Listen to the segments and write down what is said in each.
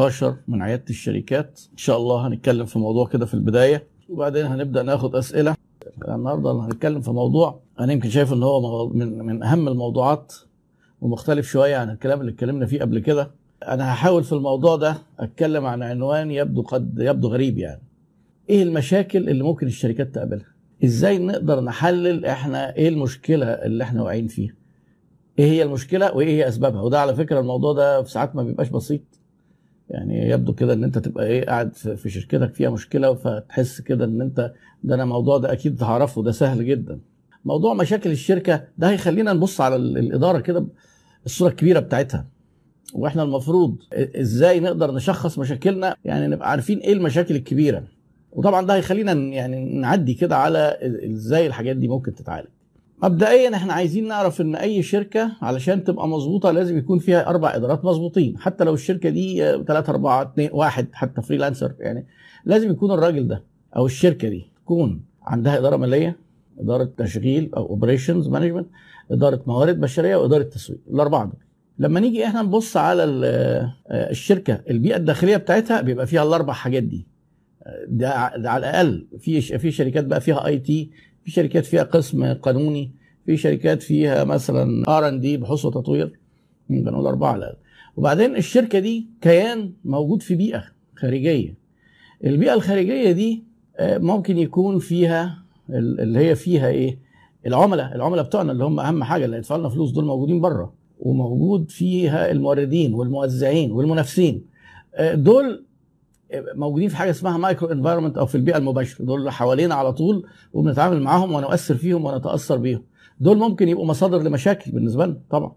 16 من عيادة الشركات. إن شاء الله هنتكلم في موضوع كده في البداية. وبعدين هنبدأ ناخد أسئلة. النهارده هنتكلم في موضوع أنا يمكن شايف إن هو من من أهم الموضوعات ومختلف شوية عن الكلام اللي اتكلمنا فيه قبل كده. أنا هحاول في الموضوع ده أتكلم عن عنوان يبدو قد يبدو غريب يعني. إيه المشاكل اللي ممكن الشركات تقابلها؟ إزاي نقدر نحلل إحنا إيه المشكلة اللي إحنا واقعين فيها؟ إيه هي المشكلة وإيه هي أسبابها؟ وده على فكرة الموضوع ده في ساعات ما بيبقاش بسيط. يعني يبدو كده إن أنت تبقى إيه قاعد في شركتك فيها مشكلة فتحس كده إن أنت ده أنا الموضوع ده أكيد هعرفه ده سهل جدا. موضوع مشاكل الشركة ده هيخلينا نبص على الإدارة كده الصورة الكبيرة بتاعتها. وإحنا المفروض إزاي نقدر نشخص مشاكلنا يعني نبقى عارفين إيه المشاكل الكبيرة. وطبعا ده هيخلينا يعني نعدي كده على إزاي الحاجات دي ممكن تتعالج. مبدئيا إحنا عايزين نعرف إن أي شركة علشان تبقى مظبوطة لازم يكون فيها أربع إدارات مظبوطين. حتى لو الشركة دي 3 4 2 1 حتى freelancer يعني لازم يكون الراجل ده أو الشركة دي تكون عندها إدارة مالية إدارة تشغيل أو operations management إدارة موارد بشرية واداره تسويق. الأربعة دول. لما نيجي إحنا نبص على الشركة البيئة الداخلية بتاعتها بيبقى فيها الأربع حاجات دي. ده, ده على الأقل في في شركات بقى فيها IT في شركات فيها قسم قانوني في شركات فيها مثلا R&D بحوث وتطوير بنقول أربعة على الأقل. وبعدين الشركة دي كيان موجود في بيئة خارجية. البيئة الخارجية دي ممكن يكون فيها اللي هي فيها إيه؟ العملاء العملاء بتوعنا اللي هم أهم حاجة اللي هيدفعوا لنا فلوس دول موجودين بره. وموجود فيها الموردين والموزعين والمنافسين. دول موجودين في حاجة اسمها micro environment أو في البيئة المباشرة. دول اللي حوالينا على طول وبنتعامل معاهم ونؤثر فيهم ونتأثر بيهم. دول ممكن يبقوا مصادر لمشاكل بالنسبة لنا طبعا.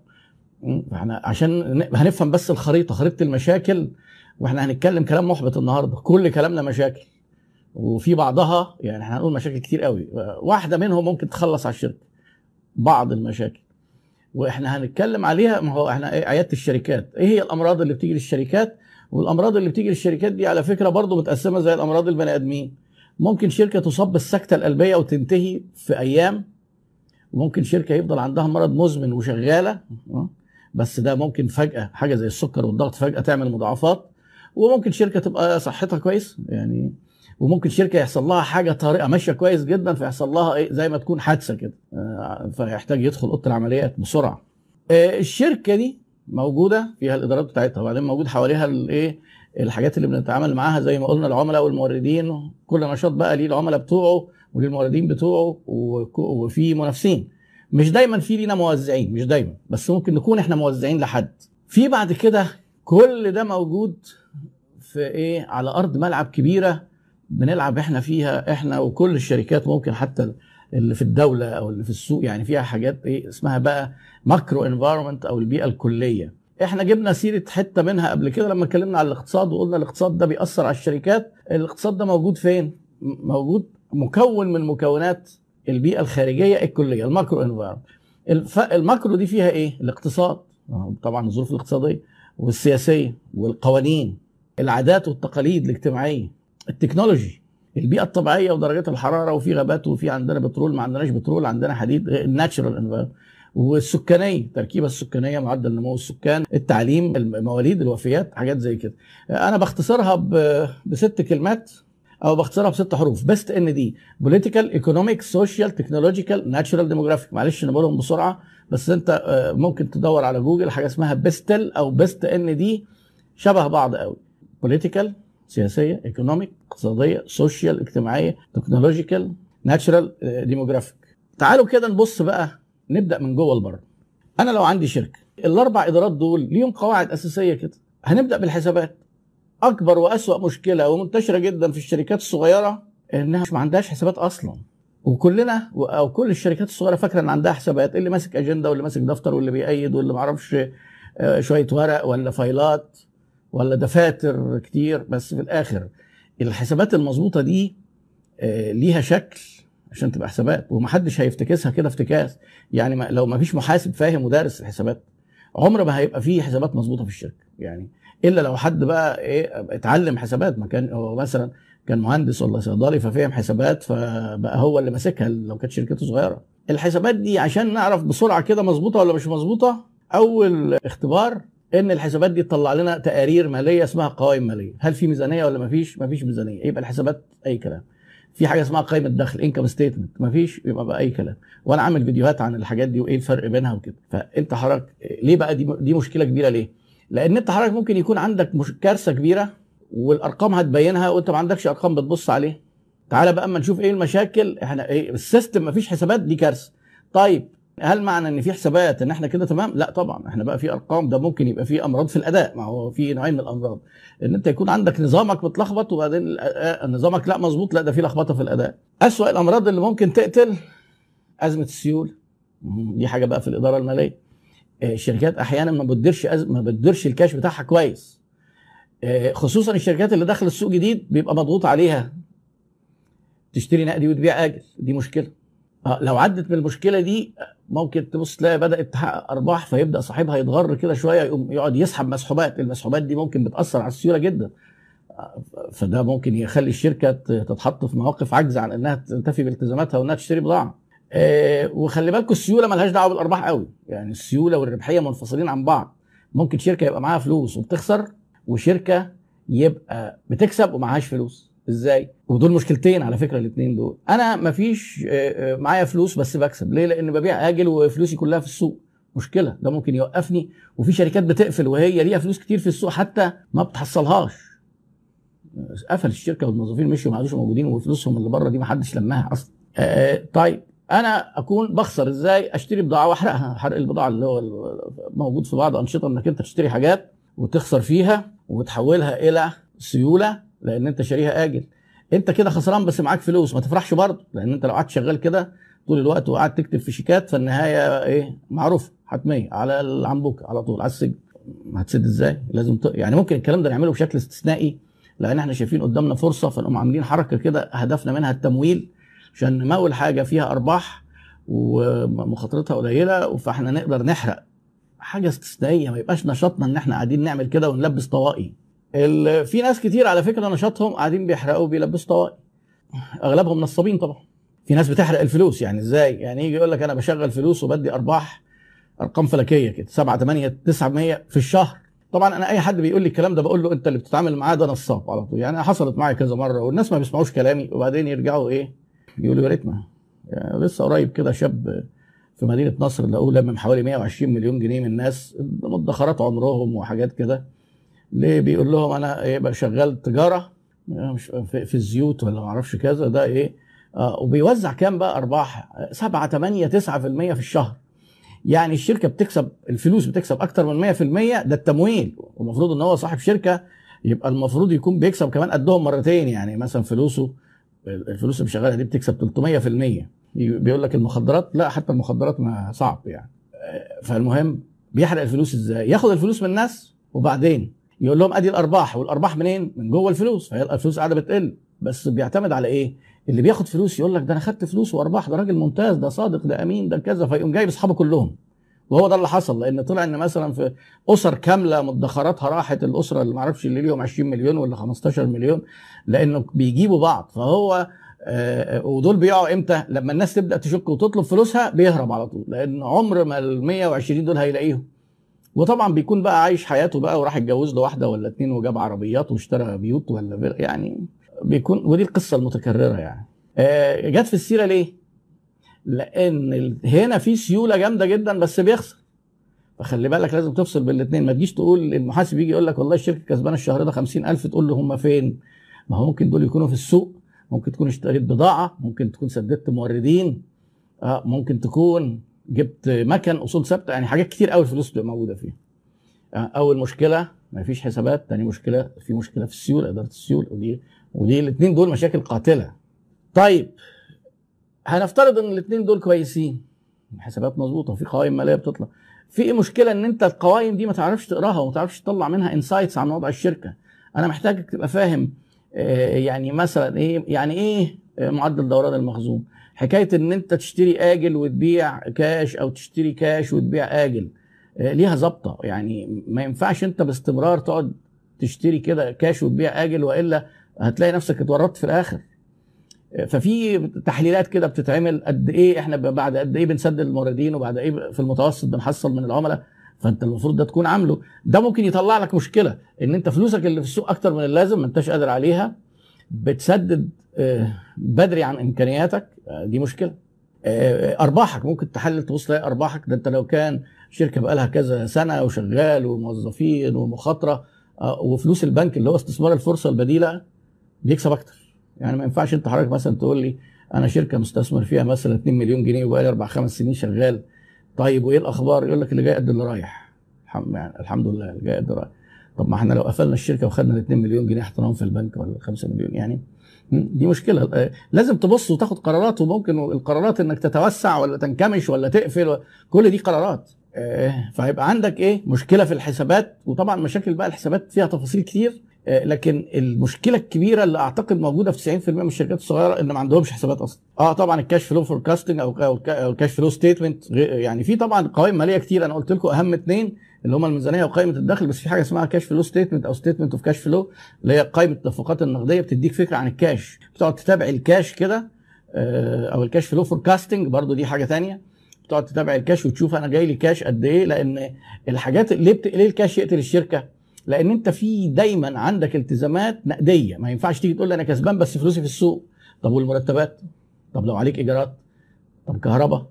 إحنا عشان هنفهم بس الخريطة خريطة المشاكل وإحنا هنتكلم كلام محبط النهارده. كل كلامنا مشاكل. وفي بعضها يعني إحنا هنقول مشاكل كتير قوي. واحدة منهم ممكن تخلص على الشركة. بعض المشاكل. وإحنا هنتكلم عليها ما هو إحنا إيه عيادة الشركات. إيه هي الأمراض اللي بتيجي للشركات؟ والأمراض اللي بتيجي للشركات دي على فكرة برضه متقسمة زي الأمراض البني آدمين. ممكن شركة تصاب بالسكته القلبية وتنتهي في أيام وممكن شركة يفضل عندها مرض مزمن وشغالة بس ده ممكن فجأة حاجة زي السكر والضغط فجأة تعمل مضاعفات وممكن شركة تبقى صحتها كويس يعني وممكن شركة يحصل لها حاجة طارئة ماشية كويس جدا فيحصل لها إيه زي ما تكون حادثة كده فيحتاج يدخل أوضة العمليات بسرعة. الشركة دي موجودة فيها الإدارات بتاعتها وبعدين موجود حواليها الايه الحاجات اللي بنتعامل معاها زي ما قلنا العملاء والموردين كل نشاط بقى ليه العملاء بتوعه وليه الموردين بتوعه وفي منافسين. مش دايما في لينا موزعين مش دايما بس ممكن نكون إحنا موزعين لحد. في بعد كده كل ده موجود في إيه على أرض ملعب كبيرة بنلعب إحنا فيها إحنا وكل الشركات ممكن حتى اللي في الدولة أو اللي في السوق يعني فيها حاجات إيه اسمها بقى macro environment أو البيئة الكلية. إحنا جبنا سيرة حتة منها قبل كده لما اتكلمنا على الاقتصاد وقلنا الاقتصاد ده بيأثر على الشركات. الاقتصاد ده موجود فين؟ موجود مكون من مكونات البيئة الخارجية الكلية ال macro environment. ال macro دي فيها إيه؟ الاقتصاد. طبعا الظروف الاقتصادية والسياسية والقوانين العادات والتقاليد الاجتماعية ال technology. البيئة الطبيعية ودرجات الحرارة وفي غابات وفي عندنا بترول ما عندناش بترول عندنا حديد ال natural environment والسكانية التركيبه السكانية معدل نمو السكان التعليم المواليد الوفيات حاجات زي كده. أنا بختصرها بست كلمات أو بختصرها بست حروف. PEST ND political economic social technological natural demographic معلش أنا بقولهم بسرعة بس أنت ممكن تدور على جوجل حاجة اسمها PESTEL أو PEST ND شبه بعض قوي. political سياسية economic اقتصادية social اجتماعية technological natural demographic تعالوا كده نبص بقى نبدأ من جوه لبره. أنا لو عندي شركة الأربع إدارات دول ليهم قواعد أساسية كده. هنبدأ بالحسابات. أكبر وأسوأ مشكلة ومنتشرة جدا في الشركات الصغيرة إنها مش ما عندهاش حسابات أصلا. وكلنا أو كل الشركات الصغيرة فاكرة إن عندها حسابات اللي ماسك أجندة واللي ماسك دفتر واللي بيقيد واللي ما أعرفش شوية ورق ولا فايلات. ولا دفاتر كتير بس في الآخر الحسابات المظبوطة دي ليها شكل عشان تبقى حسابات ومحدش هيفتكسها كده افتكاس. يعني لو ما فيش محاسب فاهم ودارس الحسابات عمر ما هيبقى فيه حسابات مظبوطة في الشركة. يعني إلا لو حد بقى إيه اتعلم حسابات. ما كان هو مثلا كان مهندس ولا صيدلي ففهم حسابات فبقى هو اللي ماسكها لو كانت شركته صغيرة. الحسابات دي عشان نعرف بسرعة كده مظبوطة ولا مش مظبوطة أول اختبار إن الحسابات دي تطلع لنا تقارير مالية اسمها قوائم مالية. هل في ميزانية ولا ما فيش؟ ما فيش ميزانية. يبقى الحسابات أي كلام. في حاجة اسمها قائمة دخل انكم ستيتمنت ما فيش؟ يبقى بقى أي كلام. وأنا عامل فيديوهات عن الحاجات دي وإيه الفرق بينها وكده. فأنت حضرتك ليه بقى دي دي مشكلة كبيرة ليه؟ لأن أنت حضرتك ممكن يكون عندك مش كارثة كبيرة والأرقام هتبينها وأنت ما عندكش أرقام بتبص عليه. تعالى بقى أما نشوف إيه المشاكل. إحنا إيه ال system ما فيش حسابات دي كارثة. طيب هل معنى إن في حسابات إن إحنا كده تمام؟ لا طبعا إحنا بقى في أرقام ده ممكن يبقى في أمراض في الأداء ما هو في نوعين من الأمراض إن أنت يكون عندك نظامك متلخبط وبعدين نظامك لا مظبوط لا ده في لخبطة في الأداء. أسوأ الأمراض اللي ممكن تقتل أزمة السيوله دي حاجة بقى في الإدارة المالية. الشركات أحيانا ما بتديرش ما بتديرش الكاش بتاعها كويس. خصوصا الشركات اللي داخلة السوق جديد بيبقى مضغوط عليها تشتري نقدي وتبيع آجل دي مشكلة. لو عدت من المشكلة دي ممكن تبص تلاقي بدأت تحقق أرباح فيبدأ صاحبها يتغر كده شوية يقوم يقعد يسحب مسحوبات. المسحوبات دي ممكن بتأثر على السيولة جدا. فده ممكن يخلي الشركة تتحط في مواقف عجز عن إنها تنتفي بالتزاماتها وإنها تشتري بضاعة. آه وخلي بالكم السيولة ملهاش دعوة بالأرباح قوي. يعني السيولة والربحية منفصلين عن بعض. ممكن شركة يبقى معاها فلوس وبتخسر وشركة يبقى بتكسب ومعهاش فلوس. إزاي؟ ودول مشكلتين على فكرة الاثنين دول. أنا مفيش معايا فلوس بس بكسب. ليه؟ لأن ببيع آجل وفلوسي كلها في السوق. مشكلة ده ممكن يوقفني. وفي شركات بتقفل وهي ليها فلوس كتير في السوق حتى ما بتحصلهاش. قفل الشركة والموظفين مشوا ما عادوش موجودين وفلوسهم اللي بره دي ما حدش لماها أصلا. آه طيب أنا أكون بخسر إزاي؟ أشتري بضاعة وأحرقها. حرق البضاعة اللي هو موجود في بعض أنشطة إنك أنت تشتري حاجات وتخسر فيها وتحولها إلى سيولة. لأن انت شاريها أجل. انت كده خسران بس معاك فلوس ما تفرحش برضه لأن انت لو قعدت شغال كده طول الوقت وقعدت تكتب في شيكات فالنهاية إيه؟ معروفة حتمية على العنبوك على طول. على السجن هتسد إزاي؟ لازم ت... يعني ممكن الكلام ده نعمله بشكل استثنائي لأن إحنا شايفين قدامنا فرصة فنقوم عاملين حركة كده هدفنا منها التمويل عشان نمول حاجة فيها أرباح ومخاطرتها قليلة فاحنا نقدر نحرق. حاجة استثنائية ما يبقاش نشاطنا إن إحنا قاعدين نعمل كده ونلبس طواقي في ناس كتير على فكرة نشاطهم قاعدين بيحرقوا وبيلبسوا طواقي. أغلبهم نصابين طبعا. في ناس بتحرق الفلوس يعني إزاي؟ يعني يجي يقول لك أنا بشغل فلوس وبدي أرباح أرقام فلكية كده 7 8 900 في الشهر. طبعا أنا أي حد بيقول لي الكلام ده بقول له أنت اللي بتتعامل معاه ده نصاب على طول. يعني حصلت معايا كذا مرة والناس ما بيسمعوش كلامي وبعدين يرجعوا إيه؟ يقولوا يا ريتنا. يعني لسه قريب كده شاب في مدينة نصر لقوه لمم حوالي 120 مليون جنيه من الناس مدخرات عمرهم وحاجات كده. ليه بيقول لهم أنا إيه بقى شغال تجارة في, الزيوت ولا ما أعرفش كذا ده إيه؟ آه وبيوزع كام بقى؟ أرباح 7 8 9% في الشهر. يعني الشركة بتكسب الفلوس بتكسب أكتر من 100% ده التمويل. والمفروض إن هو صاحب شركة يبقى المفروض يكون بيكسب كمان قدهم مرتين يعني مثلا فلوسه الفلوس اللي شغالة دي بتكسب 300% بيقول لك المخدرات لا حتى المخدرات ما صعب يعني. فالمهم بيحرق الفلوس إزاي؟ ياخد الفلوس من الناس وبعدين؟ يقول لهم أدي الأرباح والأرباح منين؟ من جوه الفلوس. فهي الفلوس قاعدة بتقل. بس بيعتمد على إيه؟ اللي بياخد فلوس يقول لك ده أنا خدت فلوس وأرباح ده راجل ممتاز ده صادق ده أمين ده كذا. فيقوم جايب أصحابه كلهم. وهو ده اللي حصل. لأن طلع إن مثلا في أسر كاملة مدخراتها راحت الأسرة اللي ما أعرفش اللي ليهم 20 مليون ولا 15 مليون لأنه بيجيبوا بعض. فهو آه ودول بيقعوا إمتى؟ لما الناس تبدأ تشك وتطلب فلوسها بيهرب على طول. لأن عمر ما ال 120 دول هيلاقيهم. وطبعا بيكون بقى عايش حياته بقى وراح يتجوز له واحدة ولا اتنين وجاب عربيات واشترى بيوت ولا يعني بيكون ودي القصة المتكررة يعني. آه جت في السيرة ليه؟ لأن هنا في سيولة جامدة جدا بس بيخسر. فخلي بالك لازم تفصل بين الاثنين ما تجيش تقول المحاسب يجي يقول لك والله الشركة كسبانة الشهر ده 50000 تقول له هم فين؟ ما هو ممكن دول يكونوا في السوق. ممكن تكون اشتريت بضاعة. ممكن تكون سددت موردين. آه ممكن تكون جبت مكن أصول ثابتة يعني حاجات كتير قوي الفلوس بتبقى موجودة فيها آه أول مشكلة ما فيش حسابات تاني مشكلة في مشكلة في السيوله إدارة السيوله ودي ودي الاثنين دول مشاكل قاتلة. طيب هنفترض إن الاثنين دول كويسين الحسابات مظبوطة في قوائم مالية بتطلع. في مشكلة إن أنت القوائم دي ما تعرفش تقراها وما تعرفش تطلع منها انسايتس عن وضع الشركة؟ أنا محتاجك تبقى فاهم يعني مثلا إيه يعني إيه معدل دوران المخزون؟ حكاية إن أنت تشتري آجل وتبيع كاش أو تشتري كاش وتبيع آجل ليها ظابطة. يعني ما ينفعش أنت باستمرار تقعد تشتري كده كاش وتبيع آجل وإلا هتلاقي نفسك اتورطت في الآخر. ففي تحليلات كده بتتعمل قد إيه إحنا بعد قد إيه بنسدد الموردين وبعد إيه في المتوسط بنحصل من العملاء. فأنت المفروض ده تكون عامله. ده ممكن يطلع لك مشكلة إن أنت فلوسك اللي في السوق أكتر من اللازم ما أنتش قادر عليها بتسدد آه، بدري عن إمكانياتك. آه، دي مشكلة. آه، أرباحك ممكن تحلل تبص تلاقي أرباحك. ده أنت لو كان شركة بقى لها كذا سنة وشغال وموظفين ومخاطرة وفلوس البنك اللي هو استثمار الفرصة البديلة بيكسب أكتر. يعني ما ينفعش أنت حضرتك مثلا تقول لي أنا شركة مستثمر فيها مثلا 2 مليون جنيه وبقى لي أربع خمس سنين شغال. طيب وإيه الأخبار؟ يقول لك اللي جاي قد اللي رايح. يعني الحمد لله اللي جاي قد رايح. طب ما إحنا لو قفلنا الشركة وخدنا ال 2 مليون جنيه حطيناهم في البنك ولا 5 مليون يعني دي مشكلة. آه، لازم تبص وتاخد قرارات وممكن القرارات إنك تتوسع ولا تنكمش ولا تقفل. كل دي قرارات. آه، فهيبقى عندك إيه؟ مشكلة في الحسابات. وطبعا مشاكل بقى الحسابات فيها تفاصيل كتير. آه، لكن المشكلة الكبيرة اللي أعتقد موجودة في 90% من الشركات الصغيرة إن ما عندهمش حسابات أصلا. آه طبعا ال cash flow forecasting أو ال cash flow statement يعني في طبعا قوائم مالية كتير. أنا قلت لكم أهم اثنين اللي هم الميزانية وقائمة الدخل بس في حاجة اسمها cash flow statement أو statement of cash flow اللي هي قائمة التدفقات النقدية بتديك فكرة عن الكاش بتقعد تتابع الكاش كده آه، أو ال cash flow forecasting برضو دي حاجة ثانية بتقعد تتابع الكاش وتشوف أنا جاي لي كاش قد إيه لأن الحاجات ليه بت... ليه الكاش يقتل الشركة؟ لأن أنت في دايما عندك التزامات نقدية. ما ينفعش تيجي تقول أنا كسبان بس فلوسي في السوق. طب والمرتبات؟ طب لو عليك إيجارات؟ طب كهرباء؟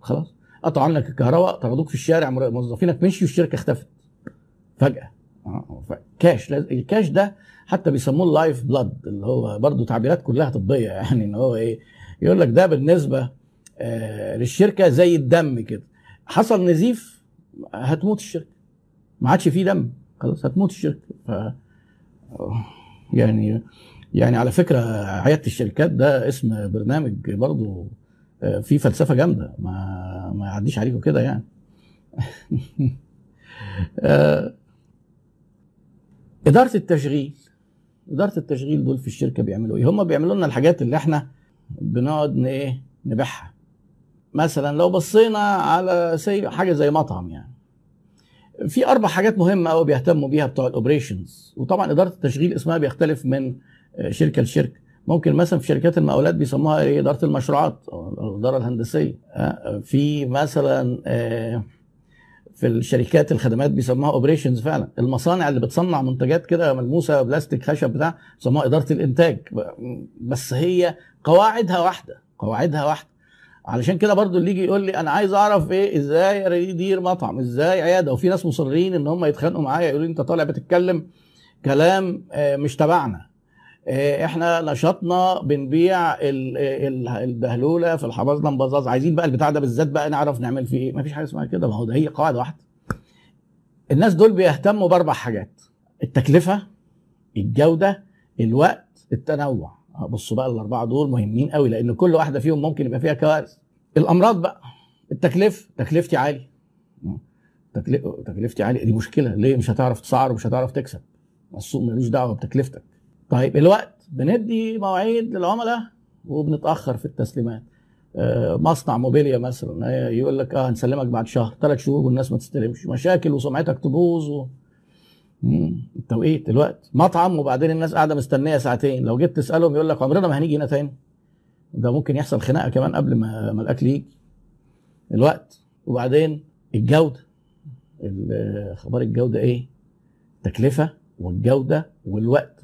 خلاص. قطعوا عنك الكهرباء طردوك في الشارع موظفينك مشيوا والشركة اختفت. فجأة. آه، cash ال cash ده حتى بيسموه ال life blood اللي هو برضه تعبيرات كلها طبية يعني إن هو إيه يقول لك ده بالنسبة آه للشركة زي الدم كده. حصل نزيف هتموت الشركة. ما عادش فيه دم. خلاص هتموت الشركة. ف يعني يعني على فكرة عيادة الشركات ده اسم برنامج برضه آه، في فلسفة جامدة. ما ما يعديش عليكم كده يعني. آه، إدارة التشغيل إدارة التشغيل دول في الشركة بيعملوا إيه؟ هم بيعملوا لنا الحاجات اللي إحنا بنقعد إيه نبيعها. مثلا لو بصينا على سي حاجة زي مطعم يعني. في أربع حاجات مهمة قوي بيهتموا بيها بتوع ال operations وطبعا إدارة التشغيل اسمها بيختلف من آه، شركة لشركة. ممكن مثلا في شركات المقاولات بيسموها إيه؟ إدارة المشروعات أو الإدارة الهندسية. آه، في مثلا آه، في الشركات الخدمات بيسموها اوبريشنز فعلا. المصانع اللي بتصنع منتجات كده ملموسة بلاستيك خشب بتاع بيسموها إدارة الإنتاج. بس هي قواعدها واحدة قواعدها واحدة. علشان كده برضو اللي يجي يقول لي أنا عايز أعرف إيه؟ إزاي يدير مطعم؟ إزاي عيادة؟ وفي ناس مصرين إن هم يتخانقوا معايا يقولوا أنت طالع بتتكلم كلام آه، مش تبعنا. إحنا نشاطنا بنبيع البهلولة في الحباظ بزاز عايزين بقى البتاع ده بالذات بقى نعرف نعمل فيه إيه. مفيش حاجة اسمها كده. ما هو ده هي قاعدة واحدة. الناس دول بيهتموا بأربع حاجات. التكلفة الجودة الوقت التنوع. بصوا بقى الأربعة دول مهمين قوي لأن كل واحدة فيهم ممكن يبقى فيها كوارث. الأمراض بقى. التكلفه تكلفتي عالي. تكلفتي عاليه دي مشكلة. ليه؟ مش هتعرف تسعر ومش هتعرف تكسب. السوق ملوش دعوة بتكلفتك. طيب الوقت بندي مواعيد للعملاء وبنتأخر في التسليمات. آه، مصنع موبيليا مثلا يقول لك آه هنسلمك بعد شهر ثلاث شهور والناس ما تستلمش. مشاكل وسمعتك تبوظ و... التوقيت الوقت. مطعم وبعدين الناس قاعدة مستنية ساعتين. لو جيت تسألهم يقول لك عمرنا ما هنيجي هنا تاني. ده ممكن يحصل خناقة كمان قبل ما, ما الأكل يجي. الوقت. وبعدين الجودة. أخبار الجودة إيه؟ تكلفة والجودة والوقت.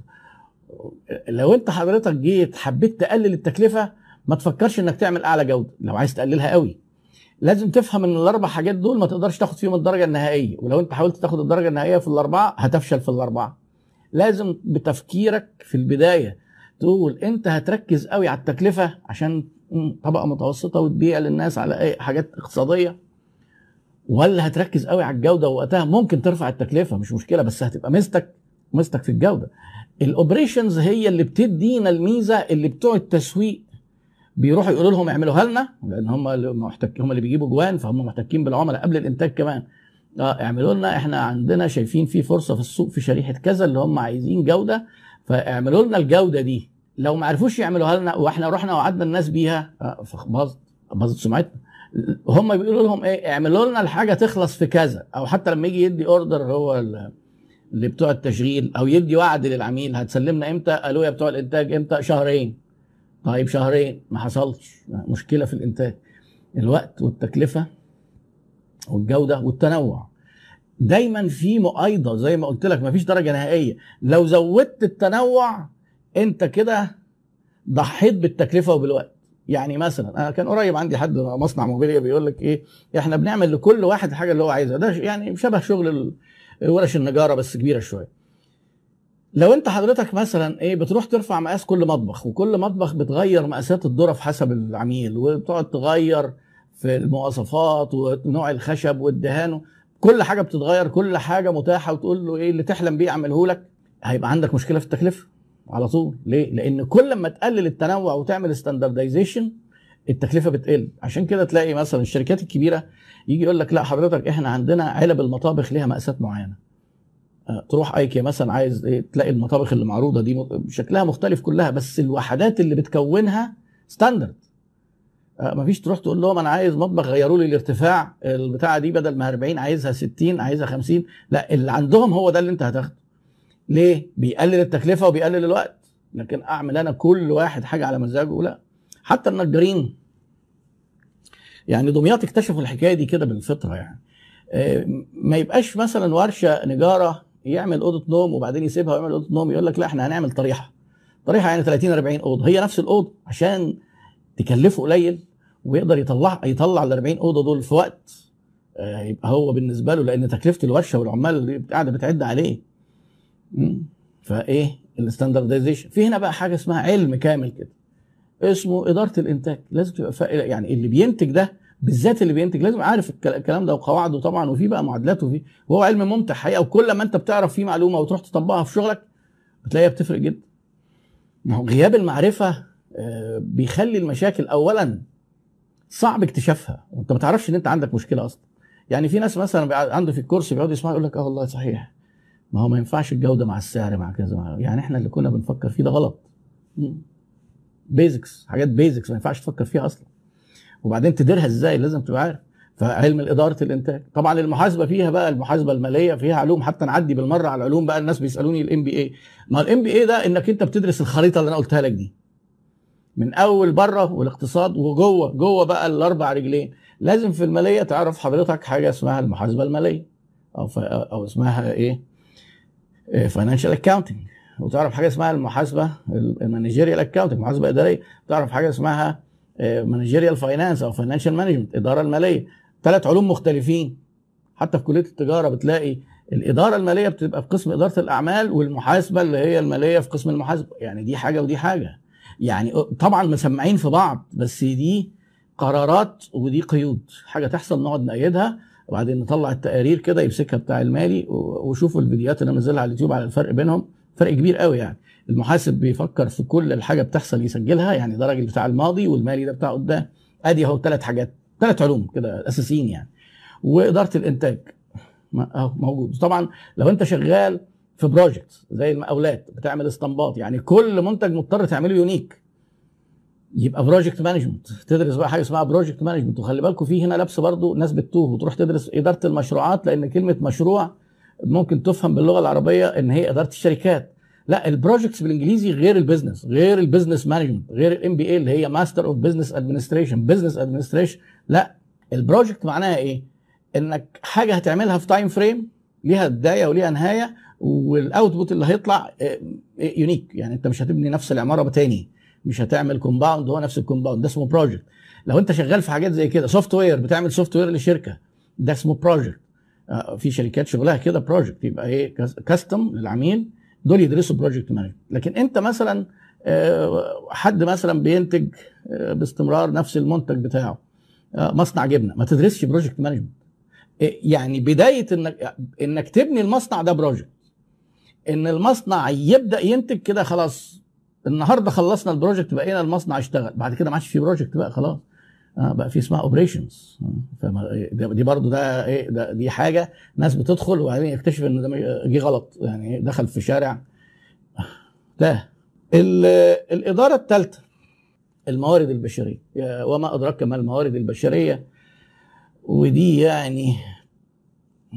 لو انت حضرتك جيت حبيت تقلل التكلفة ما تفكرش انك تعمل اعلى جودة. لو عايز تقللها قوي. لازم تفهم ان الاربع حاجات دول ما تقدرش تاخد فيهم الدرجة النهائية. ولو انت حاولت تاخد الدرجة النهائية في الاربعة هتفشل في الاربعة. لازم بتفكيرك في البداية تقول انت هتركز قوي على التكلفة عشان طبقة متوسطة وتبيع للناس على اي حاجات اقتصادية. ولا هتركز قوي على الجودة ووقتها ممكن ترفع التكلفة مش مشكلة بس هتبقى ميزتك ميزتك في الجودة. الاوبريشنز هي اللي بتدينا الميزة اللي بتوع التسويق. بيروحوا يقولوا لهم اعملوها لنا لأن هم اللي هم اللي بيجيبوا جوان فهم محتكين بالعملاء قبل الإنتاج كمان. آه اعملوا لنا إحنا عندنا شايفين في فرصة في السوق في شريحة كذا اللي هم عايزين جودة فاعملوا لنا الجودة دي. لو ما عرفوش يعملوها لنا وإحنا رحنا وعدنا الناس بيها آه باظت باظت سمعتنا هم بيقولوا لهم إيه اعملوا لنا الحاجة تخلص في كذا أو حتى لما يجي يدي اوردر هو اللي بتوع التشغيل أو يدي وعد للعميل هتسلمنا إمتى؟ قالوا يا بتوع الإنتاج إمتى؟ شهرين. طيب شهرين ما حصلش. مشكلة في الإنتاج. الوقت والتكلفة والجودة والتنوع. دايما في مؤايضه زي ما قلت لك مفيش درجة نهائية. لو زودت التنوع أنت كده ضحيت بالتكلفة وبالوقت. يعني مثلا أنا كان قريب عندي حد مصنع موبيليا بيقول لك إيه إحنا بنعمل لكل واحد الحاجة اللي هو عايزها. ده يعني شبه شغل ورش النجارة بس كبيرة شوية. لو انت حضرتك مثلا إيه بتروح ترفع مقاس كل مطبخ وكل مطبخ بتغير مقاسات الظرف حسب العميل وبتقعد تغير في المواصفات ونوع الخشب والدهان كل حاجة بتتغير كل حاجة متاحة وتقول له إيه اللي تحلم بيه اعمله لك هيبقى عندك مشكلة في التكلفة على طول. ليه؟ لأن كل ما تقلل التنوع وتعمل ستاندردايزيشن التكلفة بتقل. عشان كده تلاقي مثلا الشركات الكبيرة يجي يقول لك لا حضرتك إحنا عندنا علب المطابخ ليها مقاسات معينة. تروح أيكيا مثلا عايز إيه تلاقي المطابخ اللي معروضة دي شكلها مختلف كلها بس الوحدات اللي بتكونها ستاندرد مفيش تروح تقول لهم أنا عايز مطبخ غيروا لي الارتفاع البتاعة دي بدل ما 40 عايزها 60 عايزها 50 لا اللي عندهم هو ده اللي أنت هتاخده. ليه؟ بيقلل التكلفة وبيقلل الوقت. لكن أعمل أنا كل واحد حاجة على مزاجه؟ لا. حتى النجارين يعني دمياط اكتشفوا الحكاية دي كده بالفطره يعني. ما يبقاش مثلا ورشة نجارة يعمل أوضة نوم وبعدين يسيبها ويعمل أوضة نوم يقول لك لا إحنا هنعمل طريحة. طريحة يعني 30 40 أوضة. هي نفس الأوضة عشان تكلفه قليل ويقدر يطلع يطلع ال 40 أوضة دول في وقت يبقى هو بالنسبة له لأن تكلفة الورشة والعمال اللي قاعدة بتعد عليه. فإيه؟ الستاندردايزيشن في هنا بقى حاجة اسمها علم كامل كده. اسمه إدارة الإنتاج. لازم تبقى. يعني اللي بينتج ده بالذات اللي بينتج لازم عارف الكلام ده وقواعده طبعا وفي بقى معادلات وفي وهو علم ممتع حقيقة. وكل ما أنت بتعرف فيه معلومة وتروح تطبقها في شغلك بتلاقيها بتفرق جدا. ما هو غياب المعرفة بيخلي المشاكل اولا صعب اكتشافها. وأنت ما تعرفش إن أنت عندك مشكلة أصلا. يعني في ناس مثلا عنده في الكورس بيقعد يسمع يقول لك آه والله صحيح. ما هو ما ينفعش الجودة مع السعر مع كذا يعني إحنا اللي كنا بنفكر فيه ده غلط. basics حاجات basics ما ينفعش تفكر فيها أصلا. وبعدين تديرها إزاي لازم تبقى عارف. فعلم اداره الإنتاج. طبعا المحاسبة فيها بقى المحاسبة المالية فيها علوم. حتى نعدي بالمرة على العلوم بقى الناس بيسألوني ال MBA ما ال MBA ده إنك أنت بتدرس الخريطة اللي أنا قلتها لك دي. من أول بره والاقتصاد وجوه جوه بقى الأربع رجلين. لازم في المالية تعرف حضرتك حاجة اسمها المحاسبة المالية أو أو اسمها إيه؟ financial accounting وتعرف حاجة اسمها المحاسبة ال managerial accounting محاسبة إدارية. تعرف حاجة اسمها managerial finance أو financial management إدارة المالية. ثلاث علوم مختلفين. حتى في كلية التجارة بتلاقي الإدارة المالية بتبقى في قسم إدارة الأعمال والمحاسبة اللي هي المالية في قسم المحاسبة. يعني دي حاجة ودي حاجة. يعني طبعا مسمعين في بعض بس دي قرارات ودي قيود. حاجة تحصل نقعد نأيدها وبعدين نطلع التقارير كده يمسكها بتاع المالي وشوفوا الفيديوهات اللي منزلها على اليوتيوب على الفرق بينهم. فرق كبير قوي يعني. المحاسب بيفكر في كل الحاجة بتحصل يسجلها يعني ده راجل بتاع الماضي والمالي ده بتاع قدام. ادي اهو ثلاث حاجات ثلاث علوم كده أساسيين يعني. وإدارة الإنتاج أهو موجود. طبعا لو أنت شغال في project زي المقاولات بتعمل اسطمبات يعني كل منتج مضطر تعمله unique يبقى project management تدرس بقى حاجة اسمها project management وخلي بالكم في هنا لبس برضو ناس بتتوه وتروح تدرس إدارة المشروعات لأن كلمة مشروع ممكن تفهم باللغة العربية إن هي إدارة الشركات. لا ال projects بالإنجليزي غير ال business غير ال business management غير ال MBA اللي هي Master of Business Administration Business Administration لا ال project معناها إيه؟ إنك حاجة هتعملها في time frame ليها بداية وليها نهاية وال output اللي هيطلع unique يعني أنت مش هتبني نفس العمارة تاني مش هتعمل compound هو نفس ال compound ده اسمه project لو أنت شغال في حاجات زي كده software بتعمل software لشركة ده اسمه project في شركات شغلها كده project يبقى إيه custom للعميل دول يدرسوا project management لكن أنت مثلا حد مثلا بينتج باستمرار نفس المنتج بتاعه مصنع جبنة ما تدرسش project management يعني بداية إنك إنك تبني المصنع ده project إن المصنع يبدأ ينتج كده خلاص النهارده خلصنا ال project بقينا المصنع اشتغل بعد كده ما عادش في project بقى خلاص. آه بقى في اسمها operations دي برضو ده إيه ده دي حاجة ناس بتدخل وبعدين يكتشف إن ده جه غلط. يعني دخل في شارع. ده. الإدارة الثالثه الموارد البشرية. وما أدراك ما الموارد البشرية؟ ودي يعني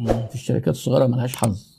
في الشركات الصغيرة ملهاش حظ.